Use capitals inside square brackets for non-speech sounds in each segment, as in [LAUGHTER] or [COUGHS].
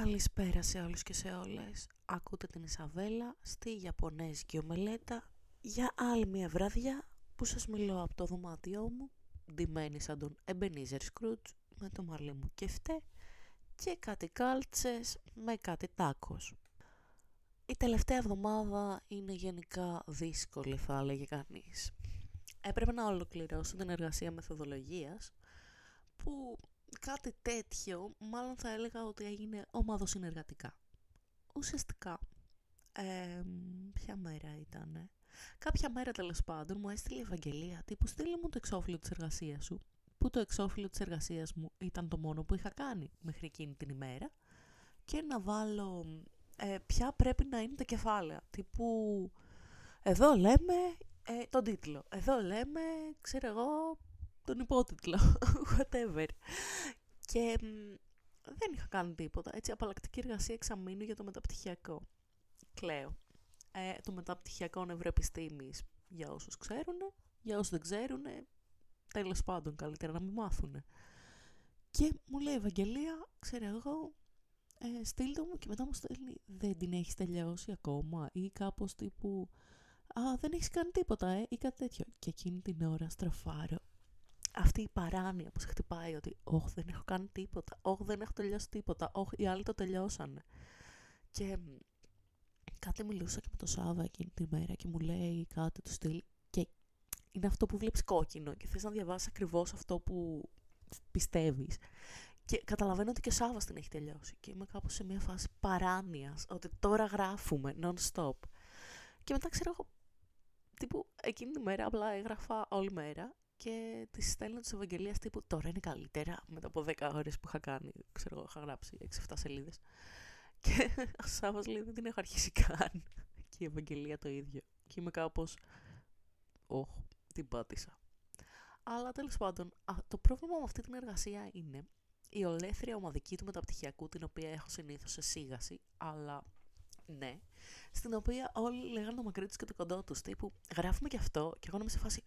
Καλησπέρα σε όλους και σε όλες. Ακούτε την Ισαβέλα στη Ιαπωνέζικη ομελέτα για άλλη μια βράδια που σας μιλώ από το δωμάτιό μου, ντυμένη σαν τον Ebenezer Scrooge με το μαλλί μου κεφτέ και κάτι κάλτσες με κάτι τάκος. Η τελευταία εβδομάδα είναι γενικά δύσκολη θα έλεγε κανείς. Έπρεπε να ολοκληρώσω την εργασία μεθοδολογίας που κάτι τέτοιο μάλλον θα έλεγα ότι έγινε ομαδοσυνεργατικά. Ουσιαστικά, ε, ποια μέρα ήτανε. Κάποια μέρα τέλος πάντων μου έστειλε η Ευαγγελία τύπου στείλε μου το εξώφυλλο της εργασίας σου που το εξώφυλλο της εργασίας μου ήταν το μόνο που είχα κάνει μέχρι εκείνη την ημέρα και να βάλω ε, ποια πρέπει να είναι τα κεφάλαια τύπου εδώ λέμε ε, τον τίτλο, εδώ λέμε ξέρω εγώ τον υπότιτλο, [LAUGHS] whatever. Και δεν είχα κάνει τίποτα. Έτσι, απαλλακτική εργασία εξαμήνου για το μεταπτυχιακό. Κλαίω. Ε, το μεταπτυχιακό νευροεπιστήμης για όσους ξέρουν, για όσους δεν ξέρουν, τέλος πάντων καλύτερα να μην μάθουν. Και μου λέει Ευαγγελία, ξέρω εγώ, ε, στείλτε μου και μετά μου στέλνει δεν την έχεις τελειώσει ακόμα ή κάπως τύπου «Α, δεν έχεις κάνει τίποτα, ε» ή κάτι τέτοιο. Και εκείνη την ώρα στροφάρω αυτή η παράνοια που σε χτυπάει ότι «Ωχ, δεν έχω κάνει τίποτα, όχ, δεν έχω τελειώσει τίποτα, όχ, οι άλλοι το τελειώσανε». Και κάτι μιλούσα και με το Σάβα εκείνη τη μέρα και μου λέει κάτι του στυλ και είναι αυτό που βλέπεις κόκκινο και θες να διαβάσεις ακριβώς αυτό που πιστεύεις. Και καταλαβαίνω ότι και ο Σάββας την έχει τελειώσει και είμαι κάπως σε μια φάση παράνοιας ότι τώρα γράφουμε non-stop. Και μετά ξέρω εγώ, τύπου εκείνη τη μέρα απλά έγραφα όλη μέρα και τη στέλνω της Ευαγγελίας τύπου τώρα είναι καλύτερα μετά από 10 ώρες που είχα κάνει. Ξέρω εγώ, είχα γράψει 6-7 σελίδες. Και [LAUGHS] ο Σάββας λέει δεν την έχω αρχίσει καν. Και η Ευαγγελία το ίδιο. Και είμαι κάπως. Ωχ, την πάτησα. Αλλά τέλος πάντων, το πρόβλημα με αυτή την εργασία είναι η ολέθρια ομαδική του μεταπτυχιακού, την οποία έχω συνήθως σε σίγαση, αλλά ναι, στην οποία όλοι λέγανε το μακρύ του και το κοντό τους. Τύπου γράφουμε και αυτό, και εγώ να είμαι σε φάση.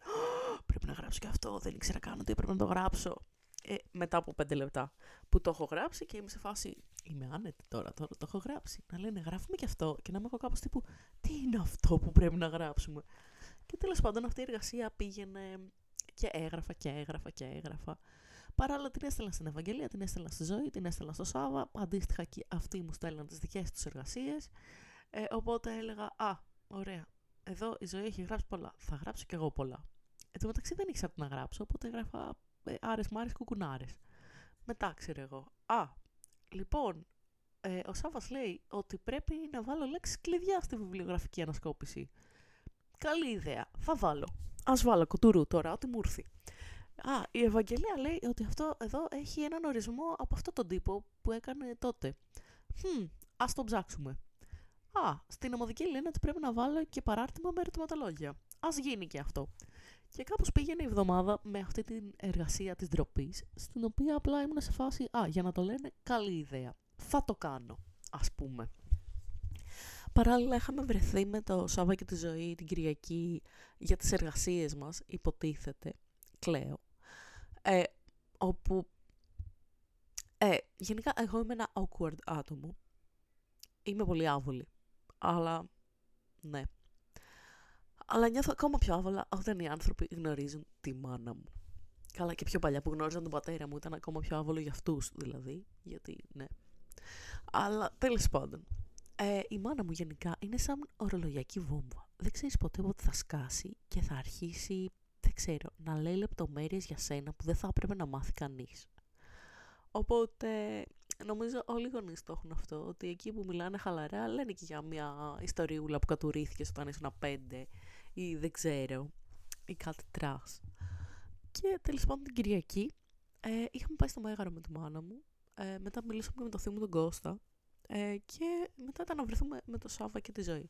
Πρέπει να γράψω και αυτό, δεν ήξερα καν ότι έπρεπε να το γράψω. Ε, μετά από πέντε λεπτά που το έχω γράψει και είμαι σε φάση. Είμαι άνετη τώρα, τώρα το έχω γράψει. Να λένε γράφουμε και αυτό και να είμαι εγώ κάπως τύπου. Τι είναι αυτό που πρέπει να γράψουμε. Και τέλος πάντων αυτή η εργασία πήγαινε και έγραφα και έγραφα και έγραφα. Παράλληλα την έστελνα στην Ευαγγελία, την έστελνα στη ζωή, την έστελνα στο Σάβα. Αντίστοιχα και αυτοί μου στέλναν τις δικές τους εργασίες. Ε, οπότε έλεγα, Α, ωραία. Εδώ η ζωή έχει γράψει πολλά. Θα γράψω κι εγώ πολλά. Εν τω μεταξύ δεν ήξερα τι να γράψω, οπότε έγραφα ε, άρες μάρες κουκουνάρες. Μετά ξέρω εγώ. Α, λοιπόν, ε, ο Σάββας λέει ότι πρέπει να βάλω λέξεις κλειδιά στη βιβλιογραφική ανασκόπηση. Καλή ιδέα. Θα βάλω. Ας βάλω κοτουρού τώρα, ό,τι μου έρθει. Α, η Ευαγγελία λέει ότι αυτό εδώ έχει έναν ορισμό από αυτό τον τύπο που έκανε τότε. Hm, ας το ψάξουμε. Α, στην ομοδική λένε ότι πρέπει να βάλω και παράρτημα με ερωτηματολόγια. Ας γίνει και αυτό. Και κάπως πήγαινε η εβδομάδα με αυτή την εργασία της ντροπής, στην οποία απλά ήμουν σε φάση «Α, για να το λένε, καλή ιδέα. Θα το κάνω», ας πούμε. Παράλληλα είχαμε βρεθεί με το Σάββα και τη ζωή την Κυριακή για τις εργασίες μας, υποτίθεται, κλαίω, ε, όπου ε, γενικά εγώ είμαι ένα awkward άτομο. Είμαι πολύ άβολη. Αλλά ναι. Αλλά νιώθω ακόμα πιο άβολα όταν οι άνθρωποι γνωρίζουν τη μάνα μου. Καλά και πιο παλιά που γνώριζαν τον πατέρα μου ήταν ακόμα πιο άβολο για αυτούς δηλαδή. Γιατί ναι. Αλλά τέλος πάντων. Ε, η μάνα μου γενικά είναι σαν ορολογιακή βόμβα. Δεν ξέρεις ποτέ πότε θα σκάσει και θα αρχίσει, δεν ξέρω, να λέει λεπτομέρειες για σένα που δεν θα έπρεπε να μάθει κανείς. Οπότε νομίζω όλοι οι γονείς το έχουν αυτό, ότι εκεί που μιλάνε χαλαρά λένε και για μια ιστοριούλα που κατουρήθηκε όταν ήσουν πέντε ή δεν ξέρω, ή κάτι trash. Και τέλος πάντων την Κυριακή ε, είχαμε πάει στο Μέγαρο με τη μάνα μου, ε, μετά μιλήσαμε και με το θείο μου τον Κώστα ε, και μετά ήταν να βρεθούμε με το Σάβα και τη Ζωή.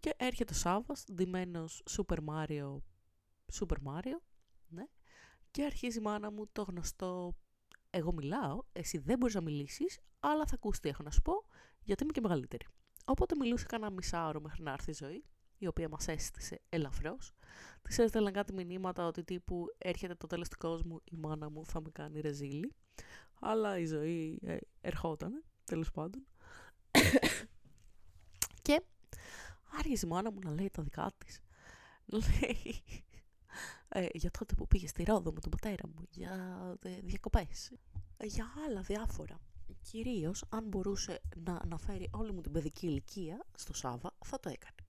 Και έρχεται ο Σάββας, ντυμένος Super Mario, Super Mario, ναι, και αρχίζει η μάνα μου το γνωστό εγώ μιλάω, εσύ δεν μπορείς να μιλήσεις, αλλά θα ακούσεις τι έχω να σου πω, γιατί είμαι και μεγαλύτερη. Οπότε μιλούσε κανένα μισάωρο μέχρι να έρθει η ζωή, η οποία μας έστησε ελαφρώς. Της έστελναν κάτι μηνύματα ότι τύπου έρχεται το τέλος του κόσμου, η μάνα μου θα με κάνει ρεζίλη. Αλλά η ζωή ε, ερχόταν. τέλος πάντων. [COUGHS] και άρχισε η μάνα μου να λέει τα δικά της. Λέει, ε, για τότε που πήγες στη Ρόδο με τον πατέρα μου, για ε, διακοπές, ε, για άλλα διάφορα. Κυρίως, αν μπορούσε να αναφέρει όλη μου την παιδική ηλικία στο Σάβα, θα το έκανε.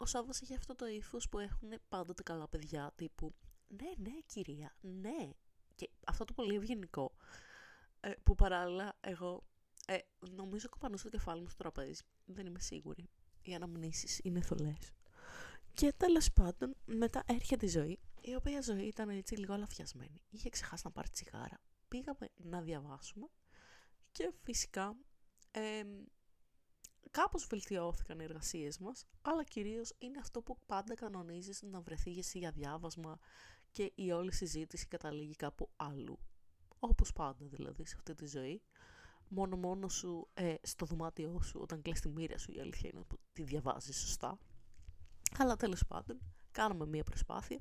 Ο Σάββας είχε αυτό το ύφος που έχουν πάντοτε καλά παιδιά, τύπου «Ναι, ναι, κυρία, ναι». Και αυτό το πολύ ευγενικό, ε, που παράλληλα εγώ ε, νομίζω κοπανούσα το κεφάλι μου στο τραπέζι. Δεν είμαι σίγουρη. Οι αναμνήσεις είναι θολές. Και τέλος πάντων, μετά έρχεται η ζωή, η οποία ζωή ήταν έτσι λίγο αλαφιασμένη. Είχε ξεχάσει να πάρει τσιγάρα. Πήγαμε να διαβάσουμε και φυσικά ε, κάπως βελτιώθηκαν οι εργασίες μας, αλλά κυρίως είναι αυτό που πάντα κανονίζεις να βρεθείς εσύ για διάβασμα και η όλη συζήτηση καταλήγει κάπου αλλού. Όπως πάντα δηλαδή σε αυτή τη ζωή. Μόνο μόνο σου ε, στο δωμάτιό σου όταν κλαις τη μοίρα σου η αλήθεια είναι ότι τη διαβάζεις σωστά. Αλλά τέλος πάντων, κάναμε μία προσπάθεια.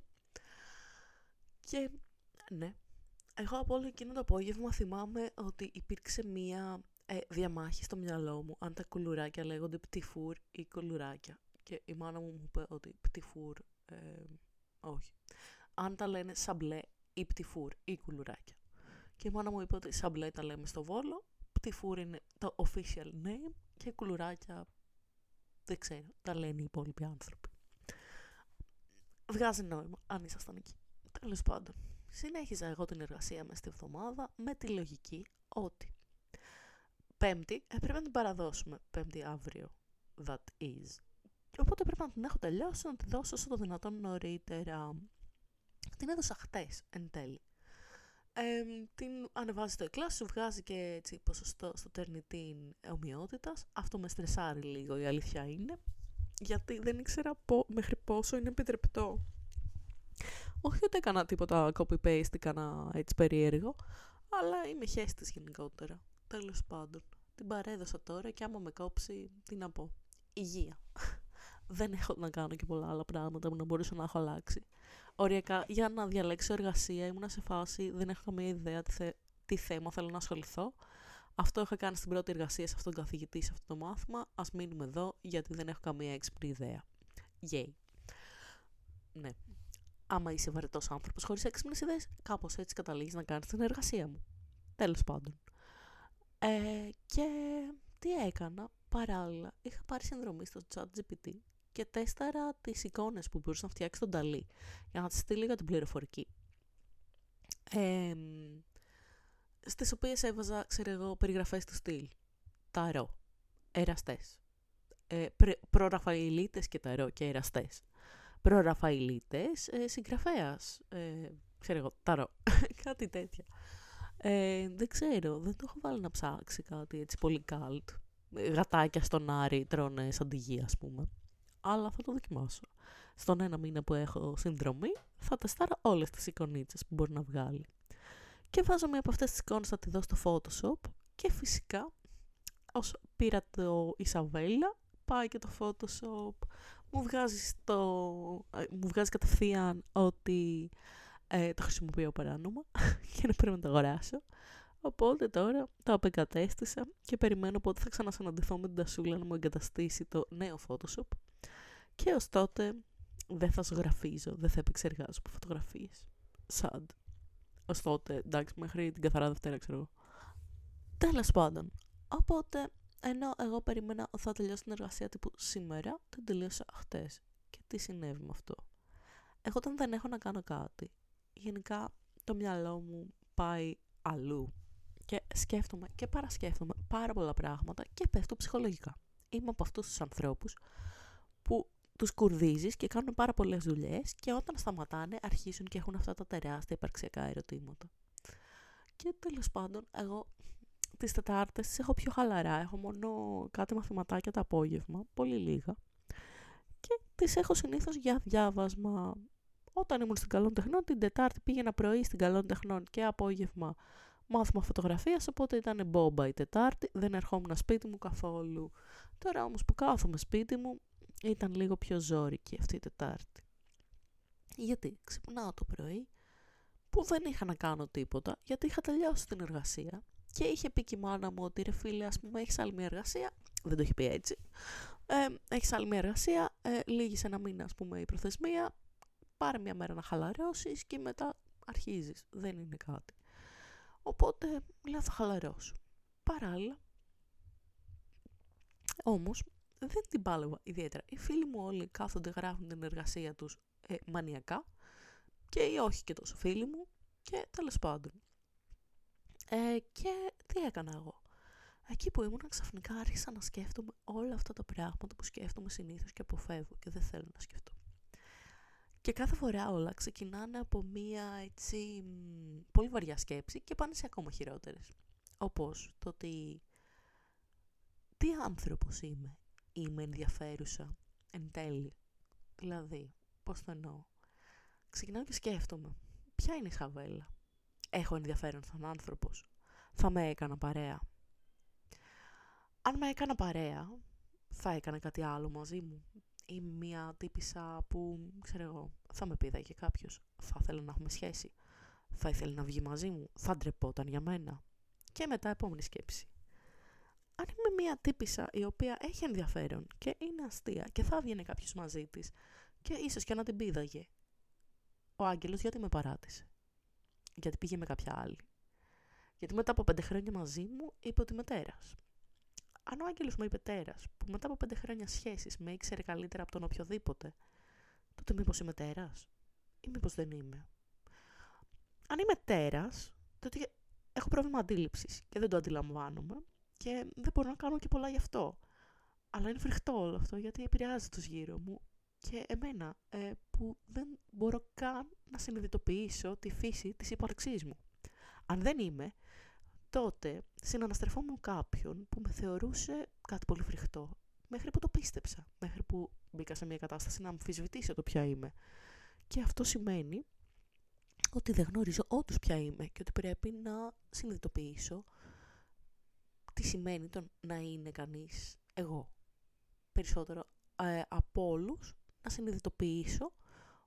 Και ναι, εγώ από όλο εκείνο το απόγευμα θυμάμαι ότι υπήρξε μία ε, διαμάχη στο μυαλό μου αν τα κουλουράκια λέγονται πτυφούρ ή κουλουράκια. Και η μάνα μου μου είπε ότι πτυφούρ, ε, όχι. Αν τα λένε σαμπλέ ή πτυφούρ ή κουλουράκια. Και η μάνα μου είπε ότι σαμπλέ τα λέμε στο Βόλο, πτυφούρ είναι το official name και κουλουράκια δεν ξέρω, τα λένε οι υπόλοιποι άνθρωποι. Βγάζει νόημα, αν ήσασταν εκεί. Τέλος πάντων, συνέχιζα εγώ την εργασία μες στη εβδομάδα με τη λογική ότι Πέμπτη έπρεπε να την παραδώσουμε. Πέμπτη αύριο. That is. Οπότε πρέπει να την έχω τελειώσει, να τη δώσω όσο το δυνατόν νωρίτερα. Την έδωσα χτες εν τέλει. Ε, την ανεβάζει στο εκλάσι, σου βγάζει και έτσι ποσοστό στο τερνητή ομοιότητας. Αυτό με στρεσάρει λίγο, η αλήθεια είναι. Γιατί δεν ήξερα πο, μέχρι πόσο είναι επιτρεπτό. Όχι ότι έκανα τίποτα copy-paste, έκανα έτσι περίεργο, αλλά είμαι χέστης γενικότερα. Τέλος πάντων, την παρέδωσα τώρα και άμα με κόψει, τι να πω. Υγεία. [LAUGHS] δεν έχω να κάνω και πολλά άλλα πράγματα που να μπορούσα να έχω αλλάξει. Οριακά, για να διαλέξω εργασία, ήμουν σε φάση, δεν έχω καμία ιδέα τι, θε, τι θέμα θέλω να ασχοληθώ. Αυτό είχα κάνει στην πρώτη εργασία σε αυτόν τον καθηγητή, σε αυτό το μάθημα. Α μείνουμε εδώ, γιατί δεν έχω καμία έξυπνη ιδέα. Yay. Ναι. Άμα είσαι βαρετός άνθρωπος χωρίς έξυπνες ιδέες, κάπως έτσι καταλήγεις να κάνεις την εργασία μου. Τέλος πάντων. Ε, και τι έκανα, παράλληλα, είχα πάρει συνδρομή στο ChatGPT και τέσταρα τις εικόνες που μπορούσε να φτιάξει τον Ταλή για να τις στείλει για την πληροφορική. Ε, στις οποίες έβαζα, ξέρω εγώ, περιγραφές του στυλ. Ταρό, εραστές. Ε, προραφαηλίτες και ταρό και εραστές. Προραφαηλίτες, ε, συγγραφέας. Ε, ξέρω εγώ, ταρό. [LAUGHS] Κάτι τέτοια. Ε, δεν ξέρω, δεν το έχω βάλει να ψάξει κάτι έτσι πολύ καλτ. Γατάκια στον Άρη τρώνε σαν τη γη, ας πούμε. Αλλά θα το δοκιμάσω. Στον ένα μήνα που έχω συνδρομή, θα τεστάρω όλες τις εικονίτσες που μπορεί να βγάλει. Και βάζω μία από αυτές τις εικόνες να τη δω στο Photoshop και φυσικά, όσο πήρα το Ισαβέλα, πάει και το Photoshop, μου βγάζει, στο, ε, μου βγάζει κατευθείαν ότι ε, το χρησιμοποιώ παράνομα [LAUGHS] και να πρέπει να το αγοράσω. Οπότε τώρα το απεγκατέστησα και περιμένω πότε θα ξανασυναντηθώ με την Τασούλα να μου εγκαταστήσει το νέο Photoshop. Και ως τότε δεν θα ζωγραφίζω, δεν θα επεξεργάζω από φωτογραφίες. Sad. Ως τότε, εντάξει, μέχρι την καθαρά Δευτέρα ξέρω εγώ. Τέλος πάντων. Οπότε, ενώ εγώ περίμενα ότι θα τελειώσει την εργασία τύπου σήμερα, την τελείωσα χτες. Και τι συνέβη με αυτό; Εγώ όταν δεν έχω να κάνω κάτι, γενικά το μυαλό μου πάει αλλού και σκέφτομαι και παρασκέφτομαι πάρα πολλά πράγματα και πέφτω ψυχολογικά. Είμαι από αυτούς τους ανθρώπους που τους κουρδίζεις και κάνουν πάρα πολλές δουλειές και όταν σταματάνε αρχίζουν και έχουν αυτά τα τεράστια υπαρξιακά ερωτήματα. Και τέλος πάντων, εγώ τις Τετάρτες τις έχω πιο χαλαρά. Έχω μόνο κάτι μαθηματάκια το απόγευμα, πολύ λίγα. Και τις έχω συνήθως για διάβασμα, όταν ήμουν στην Καλών Τεχνών, την Τετάρτη πήγαινα πρωί στην Καλών Τεχνών και απόγευμα μάθημα φωτογραφίας, οπότε ήταν μπόμπα η Τετάρτη, δεν ερχόμουν σπίτι μου καθόλου. Τώρα όμως που κάθομαι σπίτι μου, ήταν λίγο πιο ζώρικη αυτή η Τετάρτη. Γιατί; Ξυπνάω το πρωί, που δεν είχα να κάνω τίποτα, γιατί είχα τελειώσει την εργασία και είχε πει και η μάνα μου ότι ρε φίλε, ας πούμε, έχεις άλλη μια εργασία. Δεν το είχε πει έτσι. Ε, έχεις άλλη μια εργασία, ε, λύγεις ένα μήνα, ας πούμε, η προθεσμία, πάρε μια μέρα να χαλαρώσεις και μετά αρχίζεις. Δεν είναι κάτι. Οπότε, λέω, θα χαλαρώσω. Παράλληλα, όμως, δεν την πάλευα ιδιαίτερα. Οι φίλοι μου όλοι κάθονται, γράφουν την εργασία τους ε, μανιακά και οι όχι και τόσο φίλοι μου και τέλος πάντων. Ε, και τι έκανα εγώ; Εκεί που ήμουν ξαφνικά άρχισα να σκέφτομαι όλα αυτά τα πράγματα που σκέφτομαι συνήθως και αποφεύγω και δεν θέλω να σκεφτώ. Και κάθε φορά όλα ξεκινάνε από μία έτσι πολύ βαριά σκέψη και πάνε σε ακόμα χειρότερες. Όπως το ότι τι άνθρωπος είμαι, είμαι ενδιαφέρουσα εν τέλει. Δηλαδή, πώς το εννοώ. Ξεκινάω και σκέφτομαι, ποια είναι η Σαβέλα. Έχω ενδιαφέρον σαν άνθρωπος. Θα με έκανα παρέα. Αν με έκανα παρέα, θα έκανα κάτι άλλο μαζί μου. Ή μια τύπησα που, ξέρω εγώ, θα με πήδαγε κάποιος. Θα ήθελε να έχουμε σχέση. Θα ήθελε να βγει μαζί μου. Θα ντρεπόταν για μένα. Και μετά επόμενη σκέψη. Αν είμαι μια τύπησα η οποία έχει ενδιαφέρον και είναι αστεία και θα βγαίνει κάποιος μαζί της και ίσως και να την πήδαγε, ο Άγγελος γιατί με παράτησε; Γιατί πήγε με κάποια άλλη; Γιατί μετά από πέντε χρόνια μαζί μου είπε ότι είμαι τέρας. Αν ο Άγγελος μου είπε τέρας, που μετά από πέντε χρόνια σχέσης με ήξερε καλύτερα από τον οποιοδήποτε, τότε μήπως είμαι τέρας ή μήπως δεν είμαι. Αν είμαι τέρας, τότε έχω πρόβλημα αντίληψης και δεν το αντιλαμβάνομαι και δεν μπορώ να κάνω και πολλά γι' αυτό. Αλλά είναι φρικτό όλο αυτό γιατί επηρεάζει τους γύρω μου και εμένα ε, που δεν μπορώ καν να συνειδητοποιήσω τη φύση της ύπαρξής μου. Αν δεν είμαι, τότε συναναστρεφόμουν κάποιον που με θεωρούσε κάτι πολύ φρικτό, μέχρι που το πίστεψα, μέχρι που μπήκα σε μια κατάσταση να αμφισβητήσω το ποια είμαι. Και αυτό σημαίνει ότι δεν γνωρίζω όντως ποια είμαι και ότι πρέπει να συνειδητοποιήσω τι σημαίνει το να είναι κανείς εγώ. Περισσότερο ε, από όλους να συνειδητοποιήσω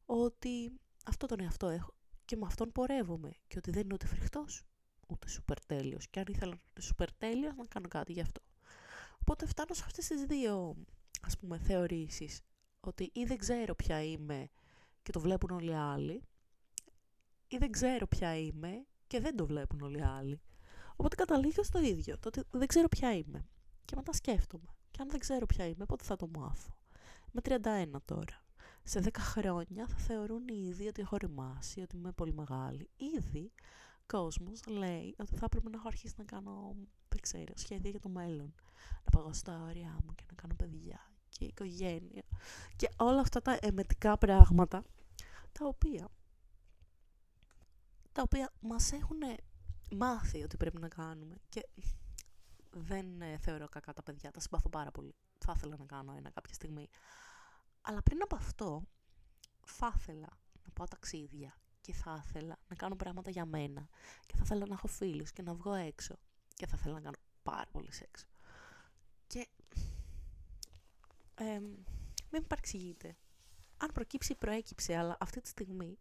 ότι αυτό τον εαυτό έχω και με αυτόν πορεύομαι και ότι δεν είναι ούτε φρικτός ούτε σούπερ τέλειος και αν ήθελα να είναι σούπερ τέλειος να κάνω κάτι γι' αυτό. Οπότε φτάνω σε αυτές τις δύο ας πούμε θεωρήσεις ότι ή δεν ξέρω ποια είμαι και το βλέπουν όλοι οι άλλοι ή δεν ξέρω ποια είμαι και δεν το βλέπουν όλοι οι άλλοι. Οπότε καταλήγω στο ίδιο, το ότι δεν ξέρω ποια είμαι. Και μετά σκέφτομαι. Και αν δεν ξέρω ποια είμαι, πότε θα το μάθω. Είμαι 31 τώρα. Σε 10 χρόνια θα θεωρούν ήδη ότι έχω ρημάσει, ότι είμαι πολύ μεγάλη. Ήδη κόσμος λέει ότι θα έπρεπε να έχω αρχίσει να κάνω, δεν ξέρω, σχέδια για το μέλλον. Να πάω στα όρια μου και να κάνω παιδιά και οικογένεια. Και όλα αυτά τα εμετικά πράγματα, τα οποία, τα οποία μας έχουν μάθει ότι πρέπει να κάνουμε. Και δεν ε, θεωρώ κακά τα παιδιά, τα συμπαθώ πάρα πολύ. Θα ήθελα να κάνω ένα κάποια στιγμή. Αλλά πριν από αυτό, θα ήθελα να πάω ταξίδια και θα ήθελα να κάνω πράγματα για μένα και θα ήθελα να έχω φίλους και να βγω έξω και θα ήθελα να κάνω πάρα πολύ σεξ. Και ε, μην παρεξηγείτε. Αν προκύψει, προέκυψε, αλλά αυτή τη στιγμή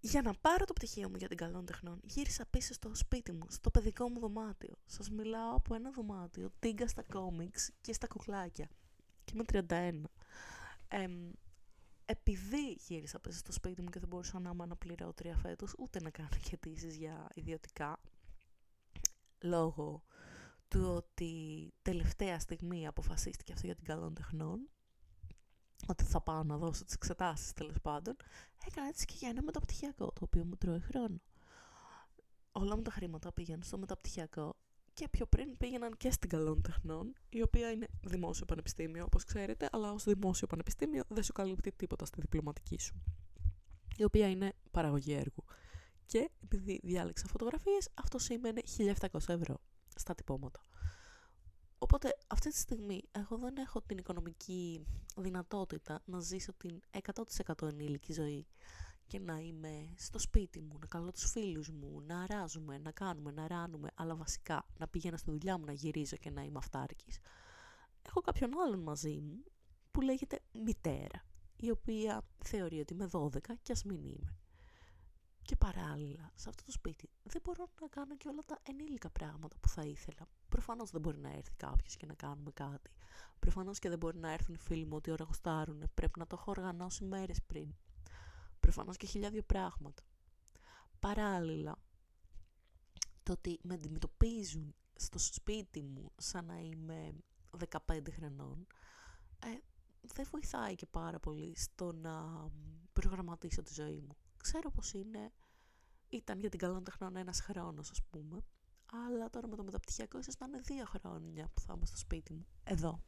για να πάρω το πτυχίο μου για την καλών τεχνών, γύρισα πίσω στο σπίτι μου, στο παιδικό μου δωμάτιο. Σας μιλάω από ένα δωμάτιο, τίγκα στα κόμιξ και στα κουκλάκια. Και είμαι 31. επειδή γύρισα πίσω στο σπίτι μου και δεν μπορούσα να είμαι αναπληρώτρια φέτος, ούτε να κάνω [LAUGHS] αιτήσει για ιδιωτικά, λόγω του ότι τελευταία στιγμή αποφασίστηκε αυτό για την καλών τεχνών, ότι θα πάω να δώσω τις εξετάσεις τέλος πάντων, έκανα έτσι και για ένα μεταπτυχιακό, το οποίο μου τρώει χρόνο. Όλα μου τα χρήματα πήγαιναν στο μεταπτυχιακό και πιο πριν πήγαιναν και στην καλών τεχνών, η οποία είναι δημόσιο πανεπιστήμιο, όπως ξέρετε, αλλά ως δημόσιο πανεπιστήμιο δεν σου καλύπτει τίποτα στη διπλωματική σου, η οποία είναι παραγωγή έργου. Και επειδή διάλεξα φωτογραφίες, αυτό σήμαινε 1700 ευρώ στα τυπώματα. Οπότε αυτή τη στιγμή εγώ δεν έχω την οικονομική δυνατότητα να ζήσω την 100% ενήλικη ζωή και να είμαι στο σπίτι μου, να καλώ τους φίλους μου, να αράζουμε, να κάνουμε, να ράνουμε, αλλά βασικά να πηγαίνω στη δουλειά μου να γυρίζω και να είμαι αυτάρκης. Έχω κάποιον άλλον μαζί μου που λέγεται μητέρα, η οποία θεωρεί ότι είμαι 12 και ας μην είμαι. Και παράλληλα, σε αυτό το σπίτι δεν μπορώ να κάνω και όλα τα ενήλικα πράγματα που θα ήθελα. Προφανώς δεν μπορεί να έρθει κάποιος και να κάνουμε κάτι. Προφανώς και δεν μπορεί να έρθουν οι φίλοι μου ότι ώρα γουστάρουν. Πρέπει να το έχω οργανώσει μέρες πριν. Προφανώς και χιλιάδιο πράγματα. Παράλληλα, το ότι με αντιμετωπίζουν στο σπίτι μου σαν να είμαι 15 χρονών, ε, δεν βοηθάει και πάρα πολύ στο να προγραμματίσω τη ζωή μου. Ξέρω πως είναι, ήταν για την καλών τεχνών ένας χρόνος ας πούμε, αλλά τώρα με το μεταπτυχιακό ίσως να είναι δύο χρόνια που θα είμαι στο σπίτι μου, εδώ.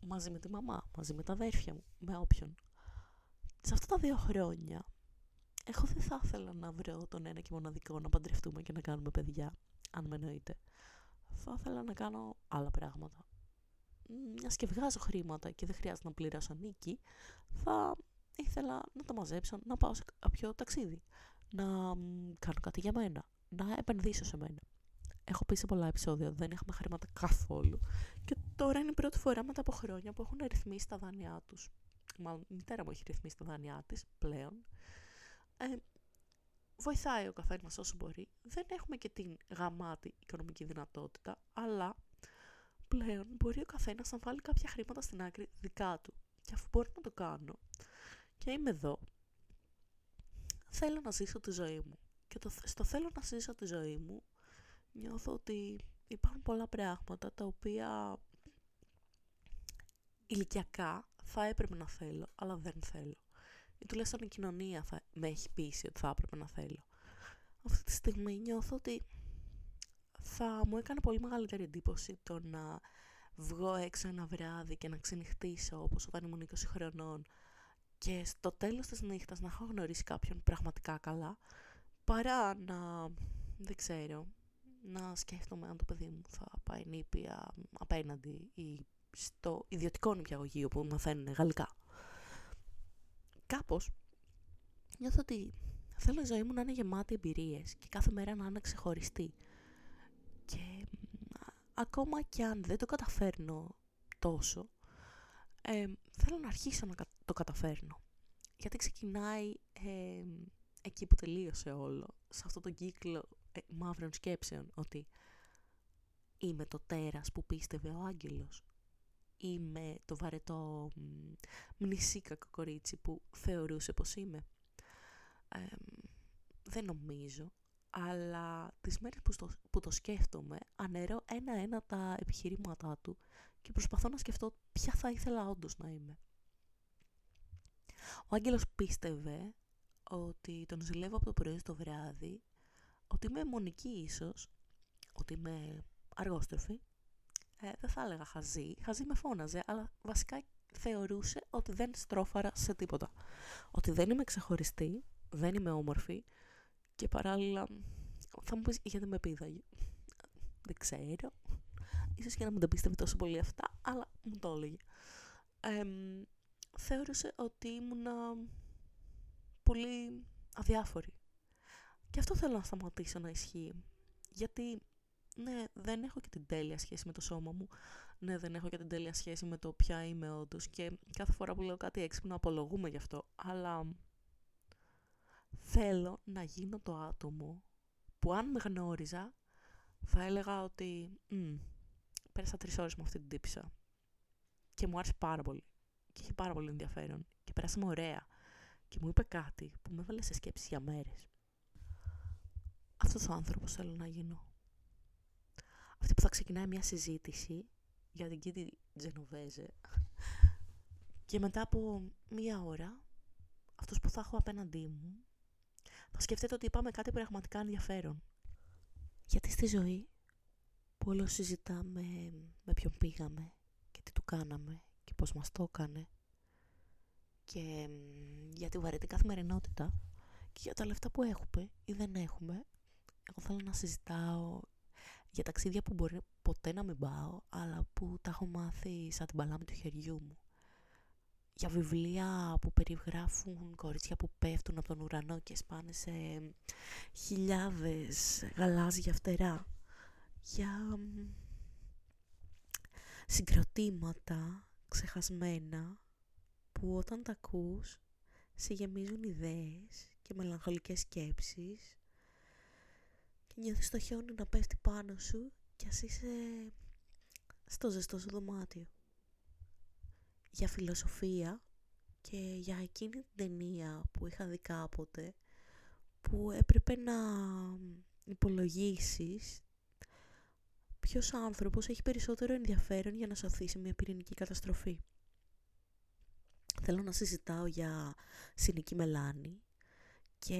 Μαζί με τη μαμά, μαζί με τα αδέρφια μου, με όποιον. Σε αυτά τα δύο χρόνια, εγώ δεν θα ήθελα να βρω τον ένα και μοναδικό να παντρευτούμε και να κάνουμε παιδιά, αν με εννοείτε. Θα ήθελα να κάνω άλλα πράγματα. Μιας και βγάζω χρήματα και δεν χρειάζεται να πληρώσω νίκη, θα ήθελα να τα μαζέψω, να πάω σε κάποιο ταξίδι, να κάνω κάτι για μένα, να επενδύσω σε μένα. Έχω πει σε πολλά επεισόδια δεν έχουμε χρήματα καθόλου και τώρα είναι η πρώτη φορά μετά από χρόνια που έχουν ρυθμίσει τα δάνειά τους. Μάλλον η μητέρα μου έχει ρυθμίσει τα δάνειά της πλέον. Ε, βοηθάει ο καθένας όσο μπορεί. Δεν έχουμε και την γαμάτη οικονομική δυνατότητα, αλλά πλέον μπορεί ο καθένας να βάλει κάποια χρήματα στην άκρη δικά του. Και αφού μπορεί να το κάνω, και είμαι εδώ. Θέλω να ζήσω τη ζωή μου. Και το, στο θέλω να ζήσω τη ζωή μου νιώθω ότι υπάρχουν πολλά πράγματα τα οποία ηλικιακά θα έπρεπε να θέλω, αλλά δεν θέλω. Ή τουλάχιστον η κοινωνία θα με έχει πείσει ότι θα έπρεπε να θέλω. Αυτή τη στιγμή νιώθω ότι θα μου έκανε πολύ μεγαλύτερη εντύπωση το να βγω έξω ένα βράδυ και να ξενυχτήσω όπως όταν ήμουν 20 χρονών και στο τέλος της νύχτας να έχω γνωρίσει κάποιον πραγματικά καλά παρά να, δεν ξέρω, να σκέφτομαι αν το παιδί μου θα πάει νήπια απέναντι ή στο ιδιωτικό νηπιαγωγείο που μαθαίνουν γαλλικά. Κάπως νιώθω ότι θέλω η ζωή μου να είναι γεμάτη εμπειρίες και κάθε μέρα να είναι ξεχωριστή. Και ακόμα και αν δεν το καταφέρνω τόσο, ε, θέλω να αρχίσω να το καταφέρνω. Γιατί ξεκινάει ε, εκεί που τελείωσε όλο, σε αυτό το κύκλο ε, μαύρων σκέψεων, ότι είμαι το τέρας που πίστευε ο άγγελος. Είμαι το βαρετό μνησίκακο κορίτσι που θεωρούσε πως είμαι. δεν νομίζω, αλλά τις μέρες που, στο, που το σκέφτομαι αναιρώ ένα-ένα τα επιχειρήματά του και προσπαθώ να σκεφτώ ποια θα ήθελα όντως να είμαι. Ο Άγγελος πίστευε ότι τον ζηλεύω από το πρωί στο βράδυ, ότι είμαι μονική ίσως, ότι είμαι αργόστροφη. Ε, δεν θα έλεγα χαζή, χαζή με φώναζε, αλλά βασικά θεωρούσε ότι δεν στρώφαρα σε τίποτα. Ότι δεν είμαι ξεχωριστή, δεν είμαι όμορφη και παράλληλα θα μου πεις γιατί με πήδαγε. Δεν ξέρω. Ίσως και να μην τα πίστευε τόσο πολύ αυτά, αλλά μου το έλεγε. Ε, θεώρησε ότι ήμουνα πολύ αδιάφορη. Και αυτό θέλω να σταματήσω να ισχύει. Γιατί, ναι, δεν έχω και την τέλεια σχέση με το σώμα μου. Ναι, δεν έχω και την τέλεια σχέση με το ποια είμαι όντως. Και κάθε φορά που λέω κάτι έξυπνο απολογούμε γι' αυτό. Αλλά θέλω να γίνω το άτομο που αν με γνώριζα θα έλεγα ότι πέρασα τρεις ώρες με αυτή την τύπησα και μου άρεσε πάρα πολύ και είχε πάρα πολύ ενδιαφέρον και περάσαμε ωραία και μου είπε κάτι που με έβαλε σε σκέψη για μέρες. Αυτός ο άνθρωπος θέλω να γίνω. Αυτή που θα ξεκινάει μια συζήτηση για την Κίτη Τζενοβέζε και μετά από μία ώρα αυτός που θα έχω απέναντί μου θα σκεφτείτε ότι είπαμε κάτι πραγματικά ενδιαφέρον. Γιατί στη ζωή που όλος συζητάμε με ποιον πήγαμε και τι του κάναμε και πώς μας το έκανε και για τη βαρετή καθημερινότητα και για τα λεφτά που έχουμε ή δεν έχουμε εγώ θέλω να συζητάω για ταξίδια που μπορεί ποτέ να μην πάω αλλά που τα έχω μάθει σαν την παλάμη του χεριού μου για βιβλία που περιγράφουν κορίτσια που πέφτουν από τον ουρανό και σπάνε σε χιλιάδες γαλάζια φτερά για συγκροτήματα ξεχασμένα που όταν τα ακούς σε γεμίζουν ιδέες και μελαγχολικές σκέψεις και νιώθεις το χιόνι να πέφτει πάνω σου και ας είσαι στο ζεστό σου δωμάτιο. Για φιλοσοφία και για εκείνη την ταινία που είχα δει κάποτε που έπρεπε να υπολογίσεις ποιος άνθρωπος έχει περισσότερο ενδιαφέρον για να σωθεί σε μια πυρηνική καταστροφή. Θέλω να συζητάω για Συνική Μελάνη και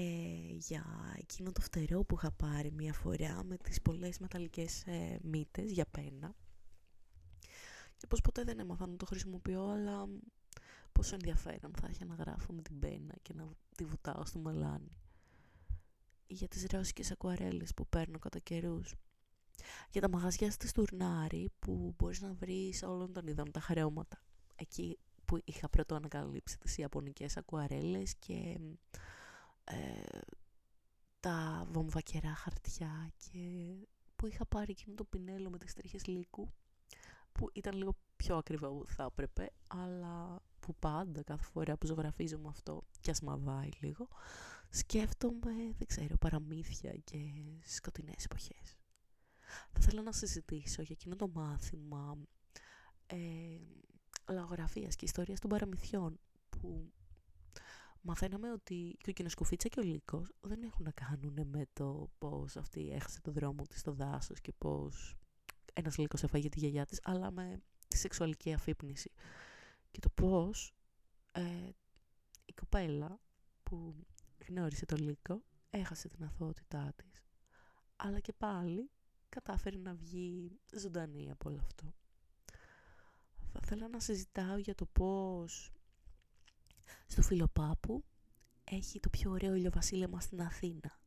για εκείνο το φτερό που είχα πάρει μια φορά με τις πολλές μεταλλικές ε, μύτες για πένα και πως ποτέ δεν έμαθα να το χρησιμοποιώ αλλά πόσο ενδιαφέρον θα έχει να γράφω με την πένα και να τη βουτάω στο μελάνι για τις ρώσικες ακουαρέλες που παίρνω κατά καιρούς. Για τα μαγαζιά στη Στουρνάρη που μπορείς να βρεις όλων των ειδών τα χρεώματα. Εκεί που είχα πρώτο ανακαλύψει τις Ιαπωνικές ακουαρέλες και ε, τα βομβακερά χαρτιά και που είχα πάρει εκείνο το πινέλο με τις τρίχες λύκου που ήταν λίγο πιο ακριβό που θα έπρεπε αλλά που πάντα κάθε φορά που ζωγραφίζω με αυτό και ας μαβάει λίγο σκέφτομαι, δεν ξέρω, παραμύθια και σκοτεινές εποχές. Θα ήθελα να συζητήσω για εκείνο το μάθημα ε, λαογραφίας και ιστορίας των παραμυθιών που μαθαίναμε ότι και ο Κοινοσκουφίτσα και ο Λύκος δεν έχουν να κάνουν με το πώς αυτή έχασε το δρόμο της στο δάσος και πώς ένας Λύκος έφαγε τη γιαγιά της, αλλά με τη σεξουαλική αφύπνιση. Και το πώς ε, η κοπέλα που γνώρισε το Λύκο, έχασε την αθωότητά της, αλλά και πάλι κατάφερε να βγει ζωντανή από όλο αυτό. Θα ήθελα να συζητάω για το πώς στο Φιλοπάπου έχει το πιο ωραίο ηλιοβασίλεμα στην Αθήνα.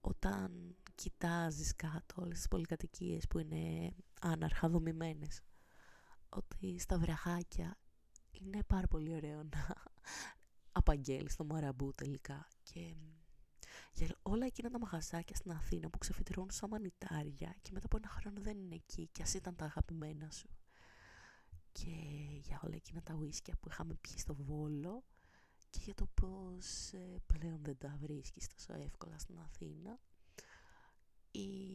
Όταν κοιτάζεις κάτω όλες τις πολυκατοικίες που είναι άναρχα δομημένες, ότι στα βραχάκια είναι πάρα πολύ ωραίο να [LAUGHS] απαγγέλεις το μαραμπού τελικά. Και για όλα εκείνα τα μαγαζάκια στην Αθήνα που ξεφυτρώνουν σαν μανιτάρια και μετά από ένα χρόνο δεν είναι εκεί και ας ήταν τα αγαπημένα σου. Και για όλα εκείνα τα ουίσκια που είχαμε πιει στο Βόλο και για το πώς ε, πλέον δεν τα βρίσκεις τόσο εύκολα στην Αθήνα. ή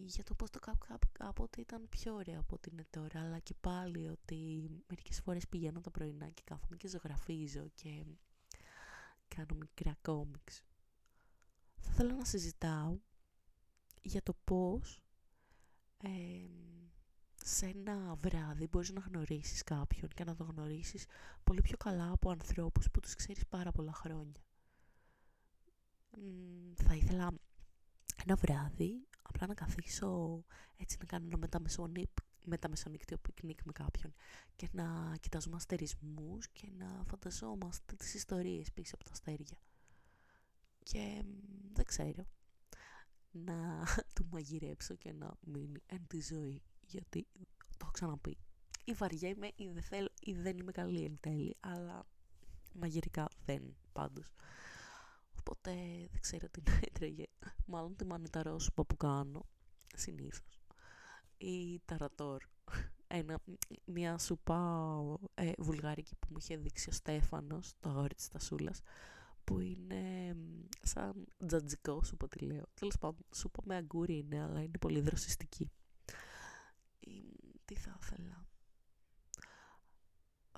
για το πώς το κάπου κάποτε ήταν πιο ωραίο από ό,τι είναι τώρα αλλά και πάλι ότι μερικές φορές πηγαίνω τα πρωινά και κάθομαι και ζωγραφίζω και κάνω μικρά κόμιξ θα ήθελα να συζητάω για το πώς σε ένα βράδυ μπορείς να γνωρίσεις κάποιον και να το γνωρίσεις πολύ πιο καλά από ανθρώπους που τους ξέρεις πάρα πολλά χρόνια. θα ήθελα ένα βράδυ απλά να καθίσω έτσι να κάνω ένα μεταμεσονύκτιο πικνίκ με κάποιον και να κοιτάζουμε αστερισμούς και να φανταζόμαστε τις ιστορίες πίσω από τα αστέρια. Και δεν ξέρω. Να [LAUGHS] του μαγειρέψω και να μείνει εν τη ζωή γιατί το έχω ξαναπεί. Ή βαριέμαι ή δεν θέλω ή δεν είμαι καλή εν τέλει αλλά μαγειρικά δεν πάντως. Οπότε δεν ξέρω τι να έτρεγε μάλλον τη μανιταρόσουπα που κάνω συνήθως ή ταρατόρ ένα, μια σουπά ε, βουλγαρική που μου είχε δείξει ο Στέφανος το αγόρι της Τασούλας που είναι σαν τζατζικό σου πω τι λέω. Τέλος πάντων, σου πω με αγκούρι είναι, αλλά είναι πολύ δροσιστική. τι θα ήθελα.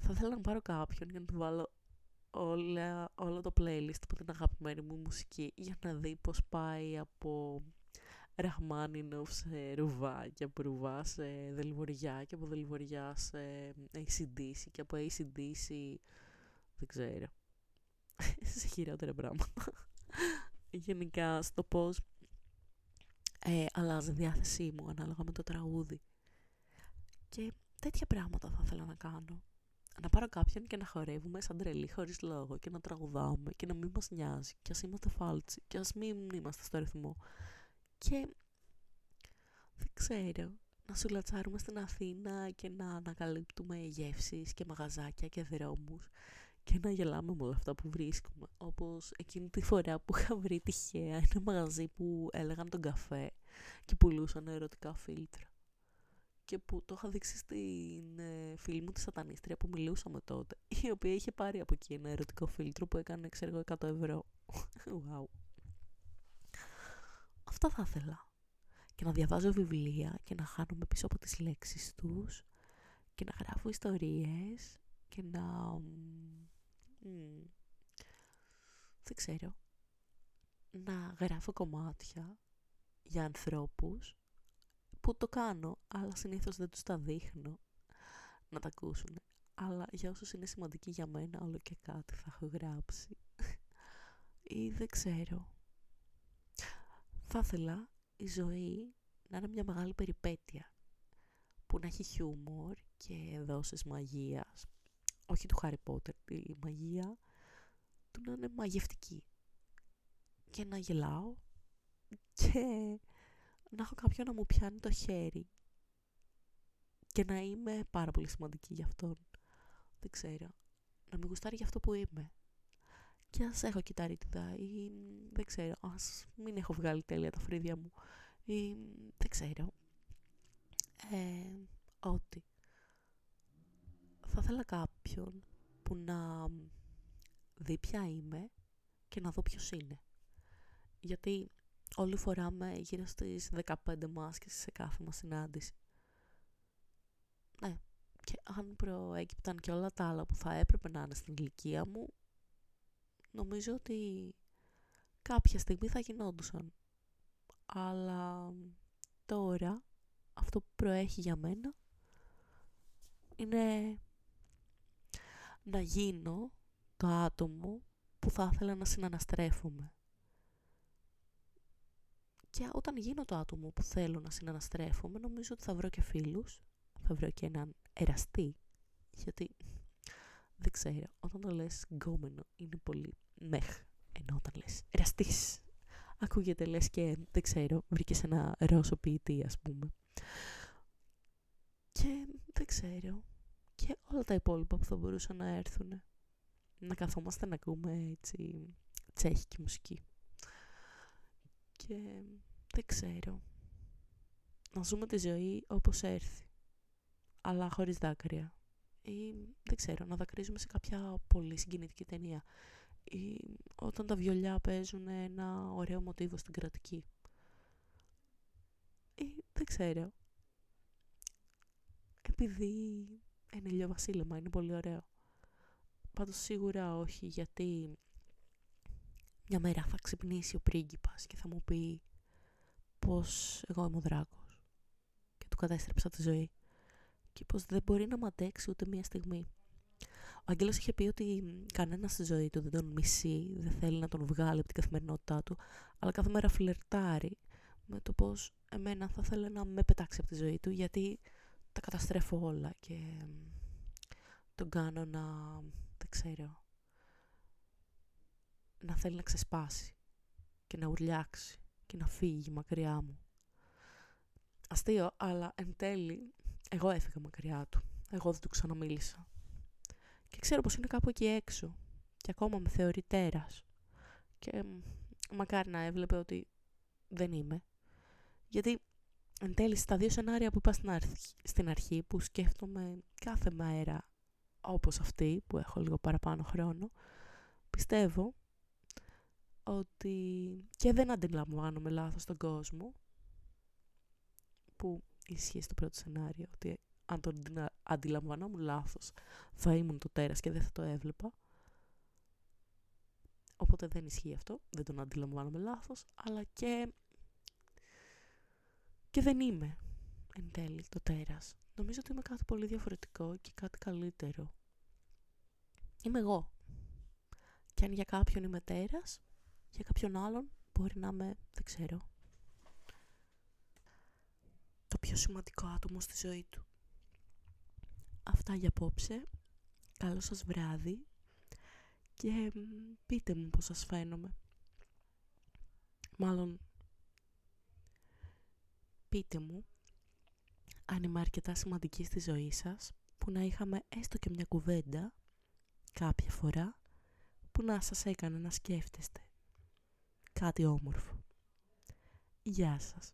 Θα ήθελα να πάρω κάποιον για να του βάλω όλα, όλο το playlist από την αγαπημένη μου μουσική για να δει πώς πάει από Ραχμάνινοφ σε ρουβά και από ρουβά σε δελβοριά και από δελβοριά σε ACDC και από ACDC δεν ξέρω [LAUGHS] σε χειρότερα πράγματα. Γενικά στο πώς ε, αλλάζει η διάθεσή μου ανάλογα με το τραγούδι. Και τέτοια πράγματα θα ήθελα να κάνω. Να πάρω κάποιον και να χορεύουμε σαν τρελή χωρίς λόγο και να τραγουδάμε και να μην μας νοιάζει και ας είμαστε φάλτσι και ας μην είμαστε στο ρυθμό. Και δεν ξέρω, να σουλατσάρουμε στην Αθήνα και να ανακαλύπτουμε γεύσεις και μαγαζάκια και δρόμους και να γελάμε με όλα αυτά που βρίσκουμε. Όπως εκείνη τη φορά που είχα βρει τυχαία ένα μαγαζί που έλεγαν τον καφέ και πουλούσαν ερωτικά φίλτρα. Και και που το είχα δείξει στην ε, φίλη μου τη σατανίστρια που μιλούσαμε τότε, [LAUGHS] η οποία είχε πάρει από εκεί ένα ερωτικό φίλτρο που έκανε, ξέρω εγώ, 100 ευρώ. [LAUGHS] wow. Αυτά θα ήθελα. Και να διαβάζω βιβλία και να χάνομαι πίσω από τις λέξεις τους και να γράφω ιστορίες και να... δεν ξέρω. Να γράφω κομμάτια για ανθρώπους που το κάνω, αλλά συνήθως δεν τους τα δείχνω να τα ακούσουν. Αλλά για όσους είναι σημαντικοί για μένα, όλο και κάτι θα έχω γράψει. Ή δεν ξέρω. Θα ήθελα η ζωή να είναι μια μεγάλη περιπέτεια που να έχει χιούμορ και δόσεις μαγείας. Όχι του Χάρι Πότερ, τη μαγεία του να είναι μαγευτική. Και να γελάω και να έχω κάποιον να μου πιάνει το χέρι και να είμαι πάρα πολύ σημαντική για αυτόν. Δεν ξέρω. Να μην γουστάρει για αυτό που είμαι. Και ας έχω κυταρίτιδα ή δεν ξέρω, ας μην έχω βγάλει τέλεια τα φρύδια μου ή δεν ξέρω. Ε, ότι θα ήθελα κάποιον που να δει ποια είμαι και να δω ποιος είναι. Γιατί όλοι φοράμε γύρω στις 15 μάσκες σε κάθε μας συνάντηση. Ναι, και αν προέκυπταν και όλα τα άλλα που θα έπρεπε να είναι στην ηλικία μου, νομίζω ότι κάποια στιγμή θα γινόντουσαν. Αλλά τώρα αυτό που προέχει για μένα είναι να γίνω το άτομο που θα ήθελα να συναναστρέφομαι. Και όταν γίνω το άτομο που θέλω να συναναστρέφομαι, νομίζω ότι θα βρω και φίλους, θα βρω και έναν εραστή, γιατί δεν ξέρω, όταν το λες γκόμενο είναι πολύ μεχ, ενώ όταν λες εραστής, ακούγεται λες και δεν ξέρω, βρήκες ένα ρώσο ποιητή ας πούμε. Και δεν ξέρω, και όλα τα υπόλοιπα που θα μπορούσαν να έρθουν. Να καθόμαστε να ακούμε έτσι τσέχικη μουσική και δεν ξέρω. Να ζούμε τη ζωή όπως έρθει, αλλά χωρίς δάκρυα. Ή δεν ξέρω, να δακρύζουμε σε κάποια πολύ συγκινητική ταινία. Ή όταν τα βιολιά παίζουν ένα ωραίο μοτίβο στην κρατική. Ή δεν ξέρω. Επειδή είναι ηλιοβασίλεμα, είναι πολύ ωραίο. Πάντως σίγουρα όχι, γιατί μια μέρα θα ξυπνήσει ο πρίγκιπας και θα μου πει πως εγώ είμαι ο δράκος και του κατέστρεψα τη ζωή και πως δεν μπορεί να μ' αντέξει ούτε μία στιγμή. Ο Αγγέλος είχε πει ότι κανένα στη ζωή του δεν τον μισεί, δεν θέλει να τον βγάλει από την καθημερινότητά του, αλλά κάθε μέρα φλερτάρει με το πως εμένα θα ήθελε να με πετάξει από τη ζωή του, γιατί τα καταστρέφω όλα και τον κάνω να, δεν ξέρω, να θέλει να ξεσπάσει και να ουρλιάξει και να φύγει μακριά μου. Αστείο, αλλά εν τέλει εγώ έφυγα μακριά του. Εγώ δεν του ξαναμίλησα. Και ξέρω πως είναι κάπου εκεί έξω και ακόμα με θεωρεί τέρας. Και μακάρι να έβλεπε ότι δεν είμαι. Γιατί εν τέλει στα δύο σενάρια που είπα στην αρχή, στην αρχή που σκέφτομαι κάθε μέρα όπως αυτή που έχω λίγο παραπάνω χρόνο πιστεύω ότι και δεν αντιλαμβάνομαι λάθος τον κόσμο που ισχύει στο πρώτο σενάριο ότι αν τον αντιλαμβανόμουν λάθος θα ήμουν το τέρας και δεν θα το έβλεπα. Οπότε δεν ισχύει αυτό δεν τον αντιλαμβάνομαι λάθος αλλά και και δεν είμαι εν τέλει το τέρας. Νομίζω ότι είμαι κάτι πολύ διαφορετικό και κάτι καλύτερο. Είμαι εγώ. Και αν για κάποιον είμαι τέρας για κάποιον άλλον μπορεί να είμαι, δεν ξέρω, το πιο σημαντικό άτομο στη ζωή του. Αυτά για απόψε. Καλό σας βράδυ και πείτε μου πώς σας φαίνομαι. Μάλλον πείτε μου αν είμαι αρκετά σημαντική στη ζωή σας που να είχαμε έστω και μια κουβέντα κάποια φορά που να σας έκανε να σκέφτεστε κάτι όμορφο. Γεια σας.